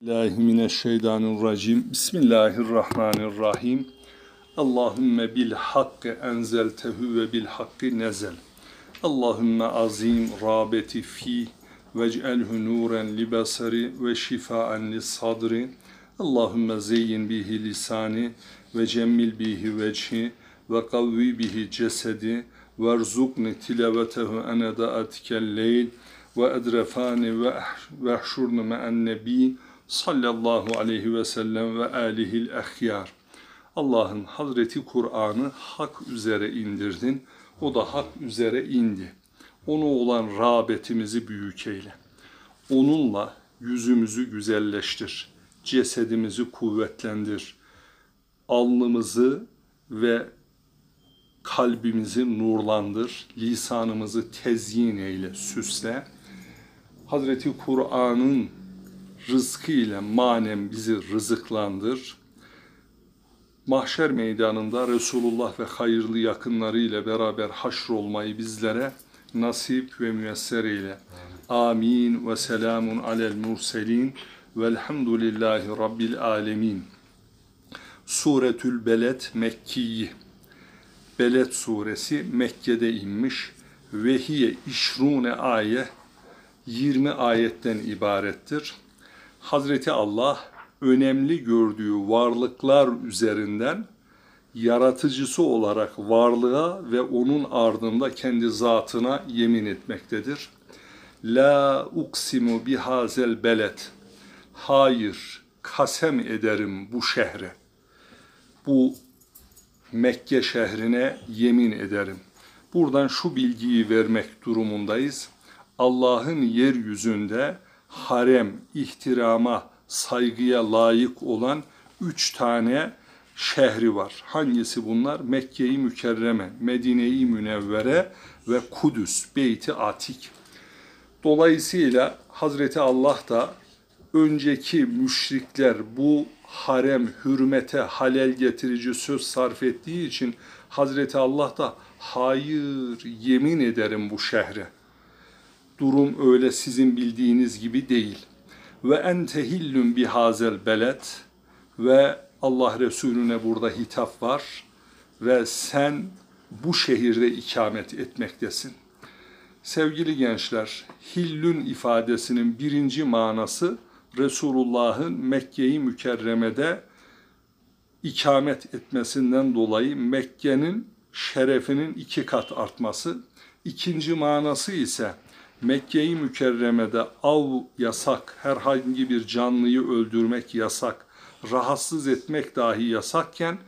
Bismillahirrahmanirrahim. Bismillahirrahmanirrahim. Allahümme bil hakkı enzeltehu ve bil hakkı nezel. Allahümme azim rabeti fi vec'elhu nuren li basari ve şifaen li sadri. Allahümme zeyyin bihi lisani ve cemmil bihi vecihi ve kavvi bihi cesedi ve erzukni tilavetehu ene da'atikel leyl ve edrefani ve ehşurni me'en nebi sallallahu aleyhi ve sellem ve alihil ehyar. Allah'ın Hazreti Kur'an'ı hak üzere indirdin. O da hak üzere indi. Onu olan rağbetimizi büyük eyle. Onunla yüzümüzü güzelleştir. Cesedimizi kuvvetlendir. Alnımızı ve kalbimizi nurlandır. Lisanımızı tezyin eyle, süsle. Hazreti Kur'an'ın rızkı ile manen bizi rızıklandır. Mahşer meydanında Resulullah ve hayırlı yakınları ile beraber haşr olmayı bizlere nasip ve müyesser eyle. Amin ve selamun alel murselin velhamdülillahi rabbil alemin. Suretül Beled Mekkiyi Beled suresi Mekke'de inmiş ve hiye işrune ayet 20 ayetten ibarettir. Hazreti Allah önemli gördüğü varlıklar üzerinden yaratıcısı olarak varlığa ve onun ardında kendi zatına yemin etmektedir. La uksimu bihazel beled. Hayır, kasem ederim bu şehre. Bu Mekke şehrine yemin ederim. Buradan şu bilgiyi vermek durumundayız. Allah'ın yeryüzünde harem, ihtirama, saygıya layık olan üç tane şehri var. Hangisi bunlar? Mekke-i Mükerreme, Medine-i Münevvere ve Kudüs, Beyti Atik. Dolayısıyla Hazreti Allah da önceki müşrikler bu harem, hürmete, halel getirici söz sarf ettiği için Hazreti Allah da hayır yemin ederim bu şehre durum öyle sizin bildiğiniz gibi değil. Ve entehillün bihazel beled ve Allah Resulüne burada hitap var ve sen bu şehirde ikamet etmektesin. Sevgili gençler, hillün ifadesinin birinci manası Resulullah'ın Mekke'yi Mükerreme'de ikamet etmesinden dolayı Mekke'nin şerefinin iki kat artması. İkinci manası ise Mekke-i Mükerreme'de av yasak, herhangi bir canlıyı öldürmek yasak, rahatsız etmek dahi yasakken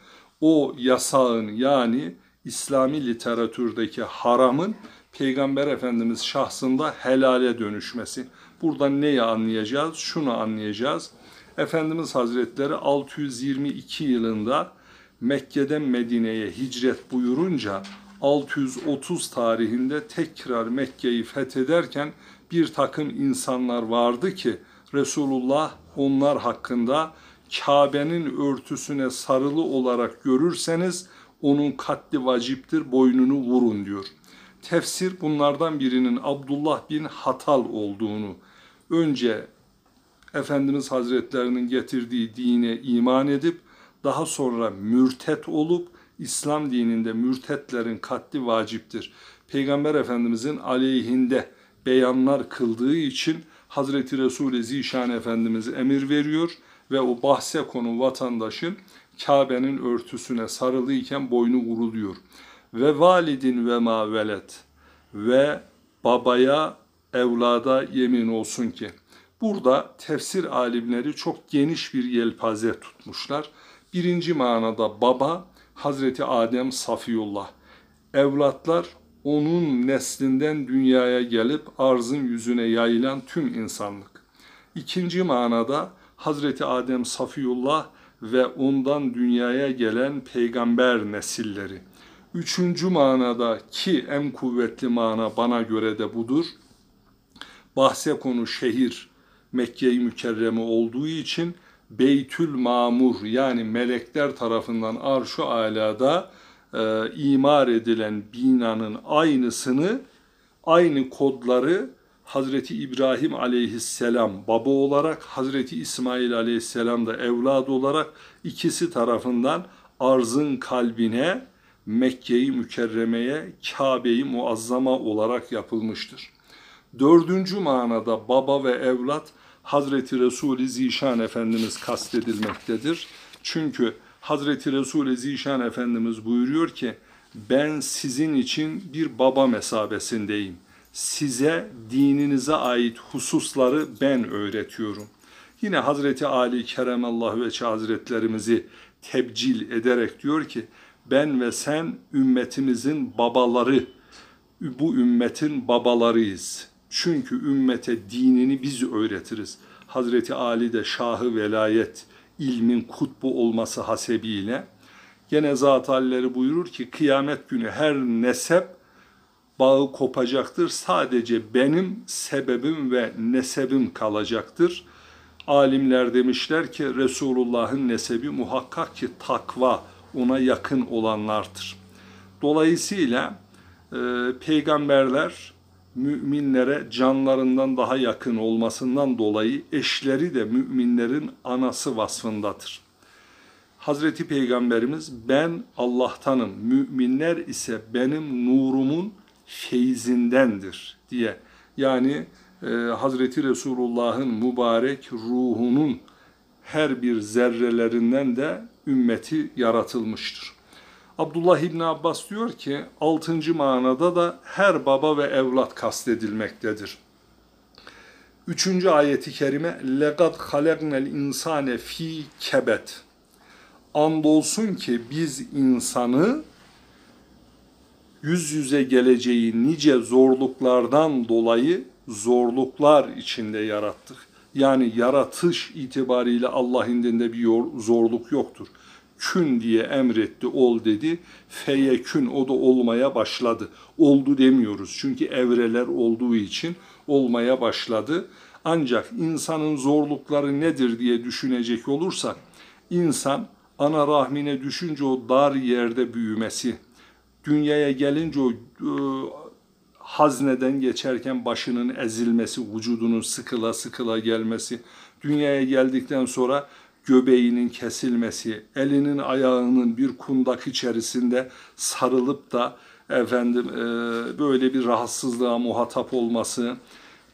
o yasağın yani İslami literatürdeki haramın Peygamber Efendimiz şahsında helale dönüşmesi. Buradan neyi anlayacağız? Şunu anlayacağız. Efendimiz Hazretleri 622 yılında Mekke'den Medine'ye hicret buyurunca 630 tarihinde tekrar Mekke'yi fethederken bir takım insanlar vardı ki Resulullah onlar hakkında Kabe'nin örtüsüne sarılı olarak görürseniz onun katli vaciptir, boynunu vurun diyor. Tefsir bunlardan birinin Abdullah bin Hatal olduğunu, önce Efendimiz Hazretlerinin getirdiği dine iman edip, daha sonra mürtet olup, İslam dininde mürtetlerin katli vaciptir. Peygamber Efendimizin aleyhinde beyanlar kıldığı için Hazreti Resul-i Zişan Efendimiz emir veriyor ve o bahse konu vatandaşın Kabe'nin örtüsüne sarılıyken boynu vuruluyor. Ve validin ve ma velet ve babaya evlada yemin olsun ki. Burada tefsir alimleri çok geniş bir yelpaze tutmuşlar. Birinci manada baba, Hazreti Adem Safiyullah. Evlatlar onun neslinden dünyaya gelip arzın yüzüne yayılan tüm insanlık. İkinci manada Hazreti Adem Safiyullah ve ondan dünyaya gelen peygamber nesilleri. Üçüncü manada ki en kuvvetli mana bana göre de budur. Bahse konu şehir Mekke-i Mükerreme olduğu için Beytül Mamur yani melekler tarafından arş-ı alada e, imar edilen binanın aynısını, aynı kodları Hazreti İbrahim aleyhisselam baba olarak, Hazreti İsmail aleyhisselam da evlad olarak ikisi tarafından arzın kalbine, Mekke'yi mükerremeye, Kabe'yi muazzama olarak yapılmıştır. Dördüncü manada baba ve evlat Hazreti Resul-i Zişan Efendimiz kastedilmektedir. Çünkü Hazreti Resul-i Zişan Efendimiz buyuruyor ki ben sizin için bir baba mesabesindeyim. Size dininize ait hususları ben öğretiyorum. Yine Hazreti Ali Keremallahu Veçhe Hazretlerimizi tebcil ederek diyor ki ben ve sen ümmetimizin babaları, bu ümmetin babalarıyız. Çünkü ümmete dinini biz öğretiriz. Hazreti Ali de şahı velayet, ilmin kutbu olması hasebiyle gene zat halleri buyurur ki kıyamet günü her nesep bağı kopacaktır. Sadece benim sebebim ve nesebim kalacaktır. Alimler demişler ki Resulullah'ın nesebi muhakkak ki takva ona yakın olanlardır. Dolayısıyla e, peygamberler müminlere canlarından daha yakın olmasından dolayı eşleri de müminlerin anası vasfındadır. Hazreti Peygamberimiz ben Allah'tanım, müminler ise benim nurumun feyzindendir diye. Yani e, Hazreti Resulullah'ın mübarek ruhunun her bir zerrelerinden de ümmeti yaratılmıştır. Abdullah İbni Abbas diyor ki altıncı manada da her baba ve evlat kastedilmektedir. Üçüncü ayeti kerime legat halegnel insane fi kebet. Andolsun ki biz insanı yüz yüze geleceği nice zorluklardan dolayı zorluklar içinde yarattık. Yani yaratış itibariyle Allah indinde bir zorluk yoktur kün diye emretti, ol dedi. Feye kün o da olmaya başladı. Oldu demiyoruz çünkü evreler olduğu için olmaya başladı. Ancak insanın zorlukları nedir diye düşünecek olursak, insan ana rahmine düşünce o dar yerde büyümesi, dünyaya gelince o e, hazneden geçerken başının ezilmesi, vücudunun sıkıla sıkıla gelmesi, dünyaya geldikten sonra göbeğinin kesilmesi, elinin ayağının bir kundak içerisinde sarılıp da efendim e, böyle bir rahatsızlığa muhatap olması,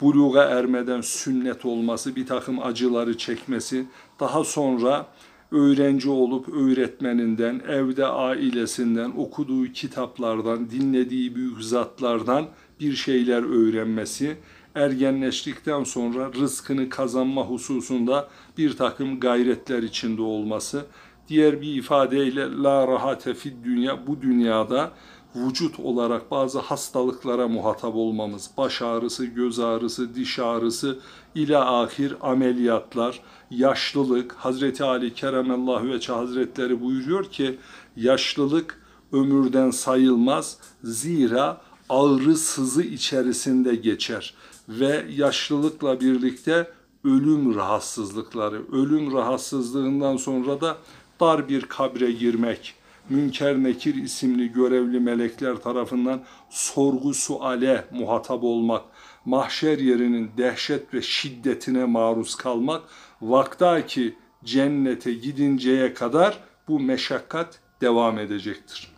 buluğa ermeden sünnet olması, bir takım acıları çekmesi, daha sonra öğrenci olup öğretmeninden, evde ailesinden, okuduğu kitaplardan, dinlediği büyük zatlardan bir şeyler öğrenmesi, ergenleştikten sonra rızkını kazanma hususunda bir takım gayretler içinde olması, diğer bir ifadeyle la rahate fid dünya bu dünyada vücut olarak bazı hastalıklara muhatap olmamız, baş ağrısı, göz ağrısı, diş ağrısı ile ahir ameliyatlar, yaşlılık, Hazreti Ali Keremallahu ve Hazretleri buyuruyor ki yaşlılık ömürden sayılmaz zira ağrı sızı içerisinde geçer ve yaşlılıkla birlikte ölüm rahatsızlıkları, ölüm rahatsızlığından sonra da dar bir kabre girmek, Münker Nekir isimli görevli melekler tarafından sorgu suale muhatap olmak, mahşer yerinin dehşet ve şiddetine maruz kalmak, vakta ki cennete gidinceye kadar bu meşakkat devam edecektir.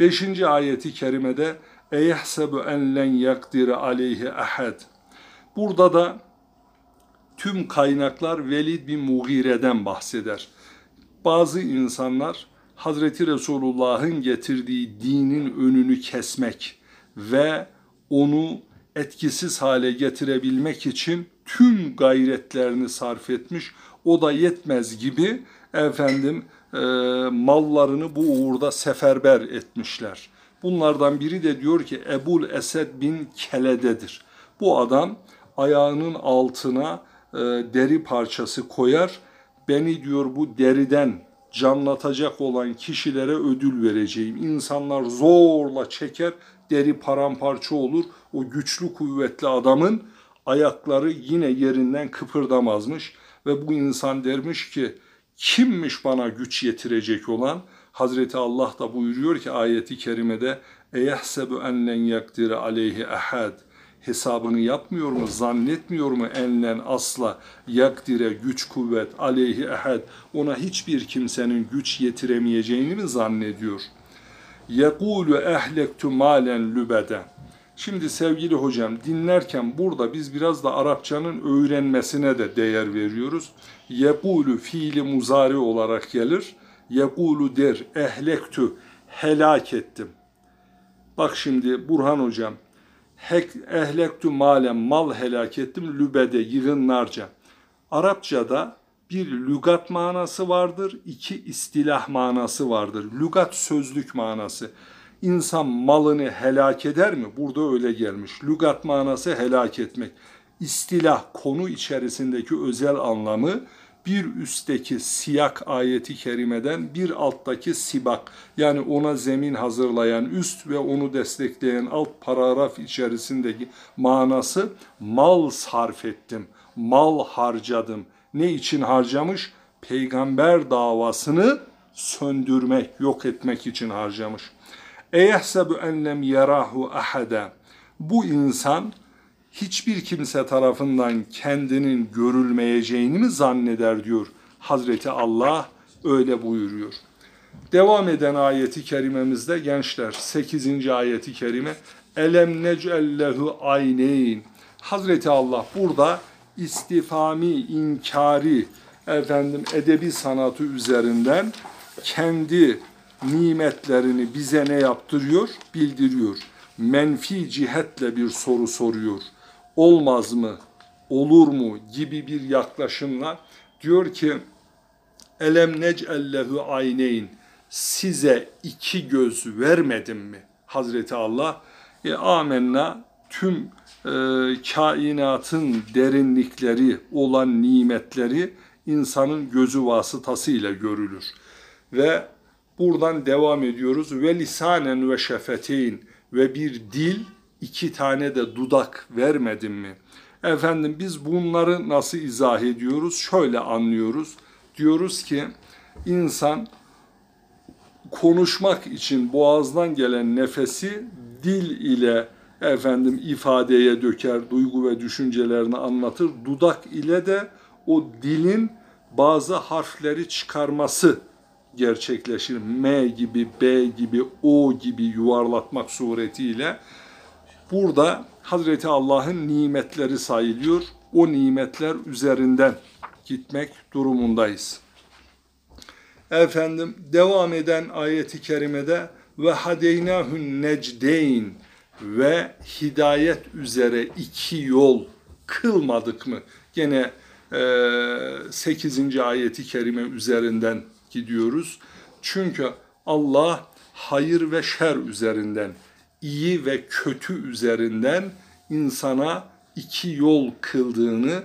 Beşinci ayeti kerimede اَيَحْسَبُ اَنْ لَنْ يَقْدِرَ عَلَيْهِ اَحَدٍ Burada da tüm kaynaklar Velid bin Mughire'den bahseder. Bazı insanlar Hazreti Resulullah'ın getirdiği dinin önünü kesmek ve onu etkisiz hale getirebilmek için tüm gayretlerini sarf etmiş. O da yetmez gibi efendim e, mallarını bu uğurda seferber etmişler. Bunlardan biri de diyor ki Ebul Esed bin Kelede'dir. Bu adam ayağının altına e, deri parçası koyar. Beni diyor bu deriden canlatacak olan kişilere ödül vereceğim. İnsanlar zorla çeker, deri paramparça olur. O güçlü kuvvetli adamın ayakları yine yerinden kıpırdamazmış ve bu insan dermiş ki kimmiş bana güç yetirecek olan? Hazreti Allah da buyuruyor ki ayeti kerimede eyhsebu en len yakdire aleyhi ehad.'' Hesabını yapmıyor mu, zannetmiyor mu enlen asla yakdire güç kuvvet aleyhi ehad ona hiçbir kimsenin güç yetiremeyeceğini mi zannediyor? Yekulu ehlektu malen lübede. Şimdi sevgili hocam dinlerken burada biz biraz da Arapçanın öğrenmesine de değer veriyoruz. Yekulu fiili muzari olarak gelir. Yekulu der ehlektu helak ettim. Bak şimdi Burhan hocam hek, ehlektu malen mal helak ettim lübede yığınlarca. Arapçada bir lügat manası vardır, iki istilah manası vardır. Lügat sözlük manası. İnsan malını helak eder mi? Burada öyle gelmiş. Lügat manası helak etmek. İstilah konu içerisindeki özel anlamı bir üstteki siyak ayeti kerimeden bir alttaki sibak yani ona zemin hazırlayan üst ve onu destekleyen alt paragraf içerisindeki manası mal sarf ettim, mal harcadım. Ne için harcamış? Peygamber davasını söndürmek, yok etmek için harcamış. Eyehsebu enlem yarahu ahada. Bu insan hiçbir kimse tarafından kendinin görülmeyeceğini mi zanneder diyor Hazreti Allah öyle buyuruyor. Devam eden ayeti kerimemizde gençler 8. ayeti kerime Elem nec'ellehu ayneyn Hazreti Allah burada istifami, inkari, efendim edebi sanatı üzerinden kendi nimetlerini bize ne yaptırıyor? Bildiriyor. Menfi cihetle bir soru soruyor. Olmaz mı? Olur mu? gibi bir yaklaşımla diyor ki Elem nec'ellehu ayneyn size iki göz vermedim mi? Hazreti Allah e, amenna tüm e, kainatın derinlikleri olan nimetleri insanın gözü vasıtasıyla görülür. Ve buradan devam ediyoruz. Ve lisanen ve şefeteyn ve bir dil iki tane de dudak vermedim mi? Efendim biz bunları nasıl izah ediyoruz? Şöyle anlıyoruz. Diyoruz ki insan konuşmak için boğazdan gelen nefesi dil ile efendim ifadeye döker, duygu ve düşüncelerini anlatır. Dudak ile de o dilin bazı harfleri çıkarması gerçekleşir. M gibi, B gibi, O gibi yuvarlatmak suretiyle burada Hazreti Allah'ın nimetleri sayılıyor. O nimetler üzerinden gitmek durumundayız. Efendim devam eden ayeti kerimede ve hadeynahun necdeyn ve hidayet üzere iki yol kılmadık mı? Gene e, 8. ayeti kerime üzerinden gidiyoruz. Çünkü Allah hayır ve şer üzerinden, iyi ve kötü üzerinden insana iki yol kıldığını,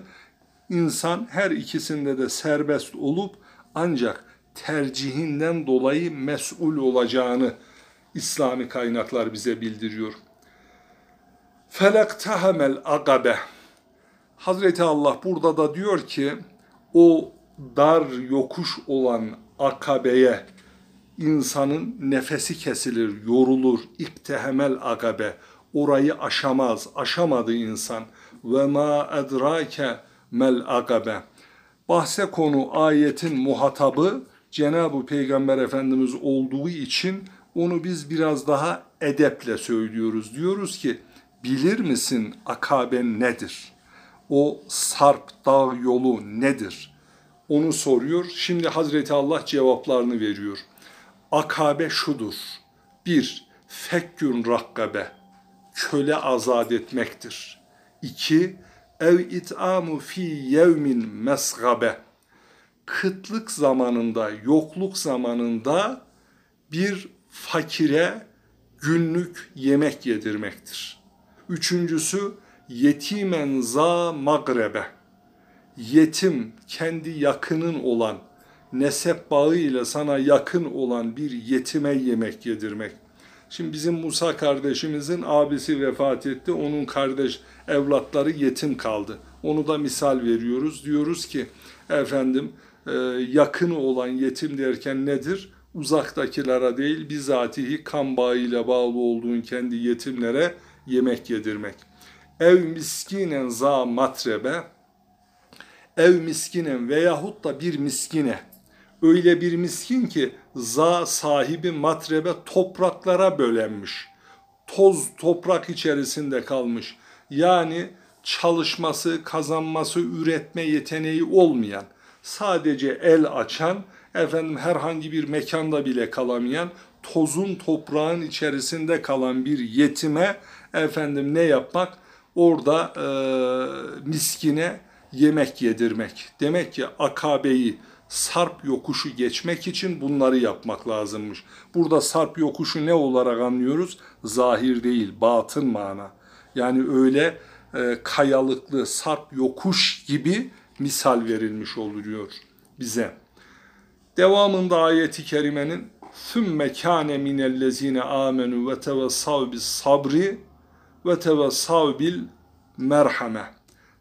insan her ikisinde de serbest olup ancak tercihinden dolayı mesul olacağını İslami kaynaklar bize bildiriyor. Felaktahamel agabe. Hazreti Allah burada da diyor ki o dar yokuş olan akabeye insanın nefesi kesilir, yorulur. İktehemel agabe. Orayı aşamaz, aşamadı insan. Ve ma edrake mel agabe. Bahse konu ayetin muhatabı Cenab-ı Peygamber Efendimiz olduğu için onu biz biraz daha edeple söylüyoruz. Diyoruz ki bilir misin akabe nedir? O sarp dağ yolu nedir? Onu soruyor. Şimdi Hazreti Allah cevaplarını veriyor. Akabe şudur. Bir, fekkün rakkabe. Köle azat etmektir. İki, ev it'amu fi yevmin mesgabe. Kıtlık zamanında, yokluk zamanında bir fakire günlük yemek yedirmektir. Üçüncüsü yetimen za magrebe. Yetim kendi yakının olan, nesep bağıyla sana yakın olan bir yetime yemek yedirmek. Şimdi bizim Musa kardeşimizin abisi vefat etti. Onun kardeş evlatları yetim kaldı. Onu da misal veriyoruz. Diyoruz ki efendim e, yakını olan yetim derken nedir? Uzaktakilere değil bizatihi kan bağıyla bağlı olduğun kendi yetimlere yemek yedirmek. ev miskinen za matrebe ev miskinen veyahut da bir miskine öyle bir miskin ki za sahibi matrebe topraklara bölenmiş. Toz toprak içerisinde kalmış. Yani çalışması kazanması üretme yeteneği olmayan sadece el açan efendim herhangi bir mekanda bile kalamayan tozun toprağın içerisinde kalan bir yetime efendim ne yapmak? Orada e, miskine yemek yedirmek. Demek ki akabeyi sarp yokuşu geçmek için bunları yapmak lazımmış. Burada sarp yokuşu ne olarak anlıyoruz? Zahir değil, batın mana. Yani öyle e, kayalıklı sarp yokuş gibi misal verilmiş oluyor bize. Devamında ayeti kerimenin ثُمَّ كَانَ مِنَ الَّذ۪ينَ آمَنُوا وَتَوَسَّوْا بِالصَّبْرِ وَتَوَسَّوْا بِالْمَرْحَمَةِ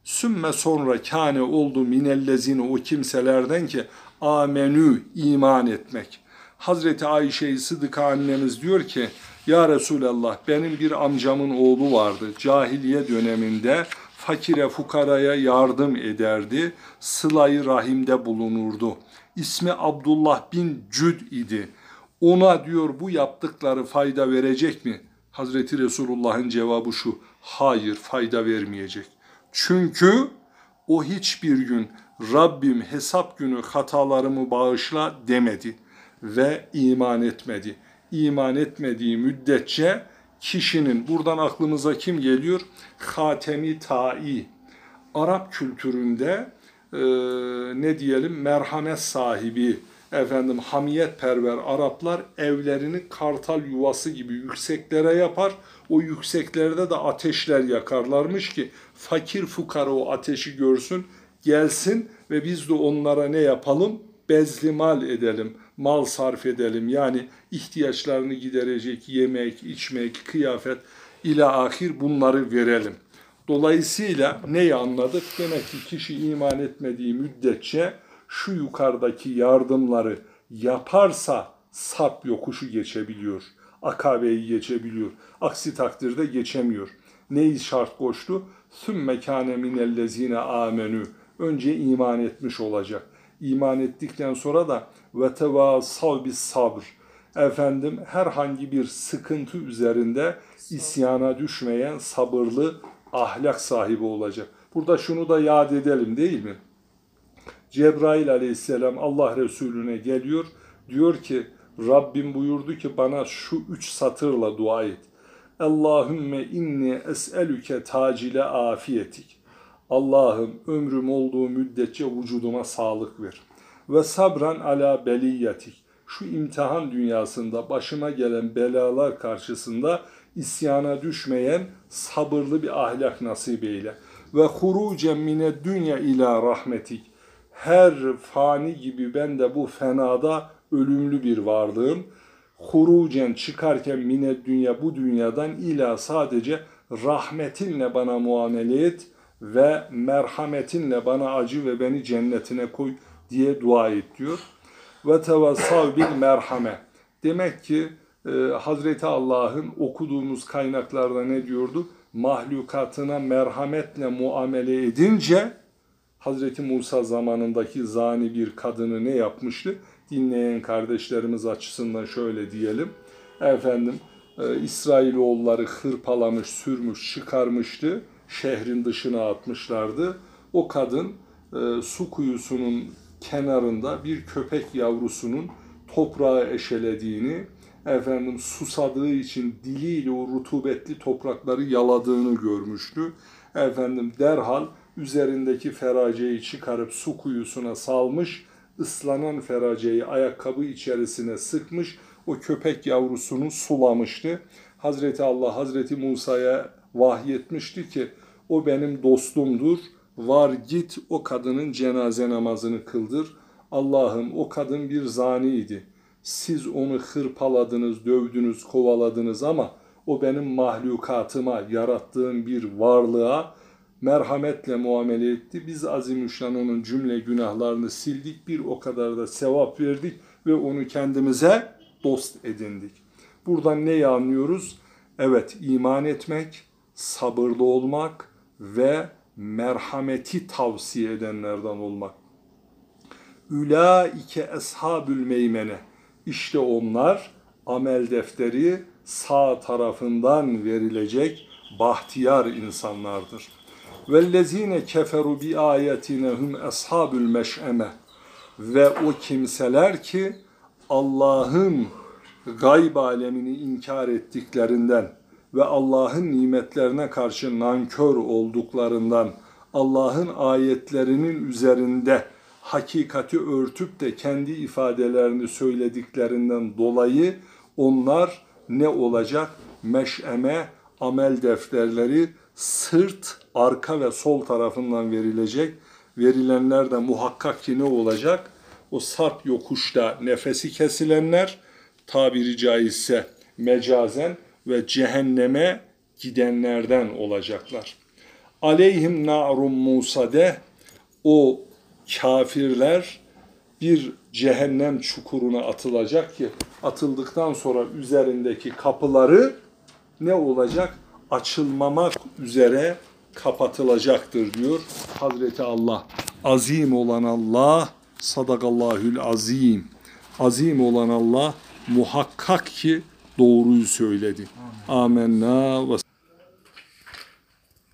Sümme sonra kâne oldu minellezine o kimselerden ki amenü iman etmek. Hazreti Ayşe-i Sıdıka annemiz diyor ki Ya Resulallah benim bir amcamın oğlu vardı. Cahiliye döneminde fakire fukaraya yardım ederdi. Sılayı rahimde bulunurdu. İsmi Abdullah bin Cüd idi. Ona diyor bu yaptıkları fayda verecek mi? Hazreti Resulullah'ın cevabı şu. Hayır fayda vermeyecek. Çünkü o hiçbir gün Rabbim hesap günü hatalarımı bağışla demedi ve iman etmedi. İman etmediği müddetçe kişinin buradan aklımıza kim geliyor? Hatemi Ta'i. Arap kültüründe e, ne diyelim merhamet sahibi, efendim hamiyetperver Araplar evlerini kartal yuvası gibi yükseklere yapar. O yükseklerde de ateşler yakarlarmış ki fakir fukara o ateşi görsün, gelsin ve biz de onlara ne yapalım? Bezli mal edelim, mal sarf edelim. Yani ihtiyaçlarını giderecek yemek, içmek, kıyafet ile ahir bunları verelim. Dolayısıyla neyi anladık? Demek ki kişi iman etmediği müddetçe şu yukarıdaki yardımları yaparsa sap yokuşu geçebiliyor. Akabeyi geçebiliyor. Aksi takdirde geçemiyor. Neyi şart koştu? Sümme kâne minellezine amenü. Önce iman etmiş olacak. İman ettikten sonra da ve tevasav bis sabr. Efendim herhangi bir sıkıntı üzerinde isyana düşmeyen sabırlı ahlak sahibi olacak. Burada şunu da yad edelim değil mi? Cebrail aleyhisselam Allah Resulüne geliyor. Diyor ki Rabbim buyurdu ki bana şu üç satırla dua et. Allahümme inni es'elüke tacile afiyetik. Allah'ım ömrüm olduğu müddetçe vücuduma sağlık ver. Ve sabran ala beliyetik. Şu imtihan dünyasında başıma gelen belalar karşısında isyana düşmeyen sabırlı bir ahlak nasip eyle. Ve hurucen mine dünya ila rahmetik her fani gibi ben de bu fenada ölümlü bir varlığım. Hurucen çıkarken mine dünya bu dünyadan ila sadece rahmetinle bana muamele et ve merhametinle bana acı ve beni cennetine koy diye dua et diyor. Ve tevassav bil merhame. Demek ki e, Hazreti Allah'ın okuduğumuz kaynaklarda ne diyordu? Mahlukatına merhametle muamele edince Hazreti Musa zamanındaki zani bir kadını ne yapmıştı? Dinleyen kardeşlerimiz açısından şöyle diyelim. Efendim e, İsrailoğulları hırpalamış, sürmüş, çıkarmıştı. Şehrin dışına atmışlardı. O kadın e, su kuyusunun kenarında bir köpek yavrusunun toprağı eşelediğini, efendim susadığı için diliyle o rutubetli toprakları yaladığını görmüştü. Efendim derhal üzerindeki feraceyi çıkarıp su kuyusuna salmış, ıslanan feraceyi ayakkabı içerisine sıkmış, o köpek yavrusunu sulamıştı. Hazreti Allah Hazreti Musa'ya vahyetmişti ki o benim dostumdur. Var git o kadının cenaze namazını kıldır. Allah'ım o kadın bir zaniydi. Siz onu hırpaladınız, dövdünüz, kovaladınız ama o benim mahlukatıma, yarattığım bir varlığa merhametle muamele etti. Biz Azimüşşan onun cümle günahlarını sildik. Bir o kadar da sevap verdik ve onu kendimize dost edindik. Buradan neyi anlıyoruz? Evet iman etmek, sabırlı olmak ve merhameti tavsiye edenlerden olmak. Ülaike eshabül meymene. İşte onlar amel defteri sağ tarafından verilecek bahtiyar insanlardır. Vellezine keferu bi ayetine hum eshabül meş'eme. Ve o kimseler ki Allah'ın gayb alemini inkar ettiklerinden ve Allah'ın nimetlerine karşı nankör olduklarından Allah'ın ayetlerinin üzerinde hakikati örtüp de kendi ifadelerini söylediklerinden dolayı onlar ne olacak? Meş'eme amel defterleri sırt, arka ve sol tarafından verilecek. Verilenler de muhakkak ki ne olacak? O sarp yokuşta nefesi kesilenler tabiri caizse mecazen ve cehenneme gidenlerden olacaklar. Aleyhim na'rum Musa'de o kafirler bir cehennem çukuruna atılacak ki atıldıktan sonra üzerindeki kapıları ne olacak? Açılmamak üzere kapatılacaktır diyor Hazreti Allah. Azim olan Allah, sadakallahül azim. Azim olan Allah muhakkak ki doğruyu söyledi. Amenna ve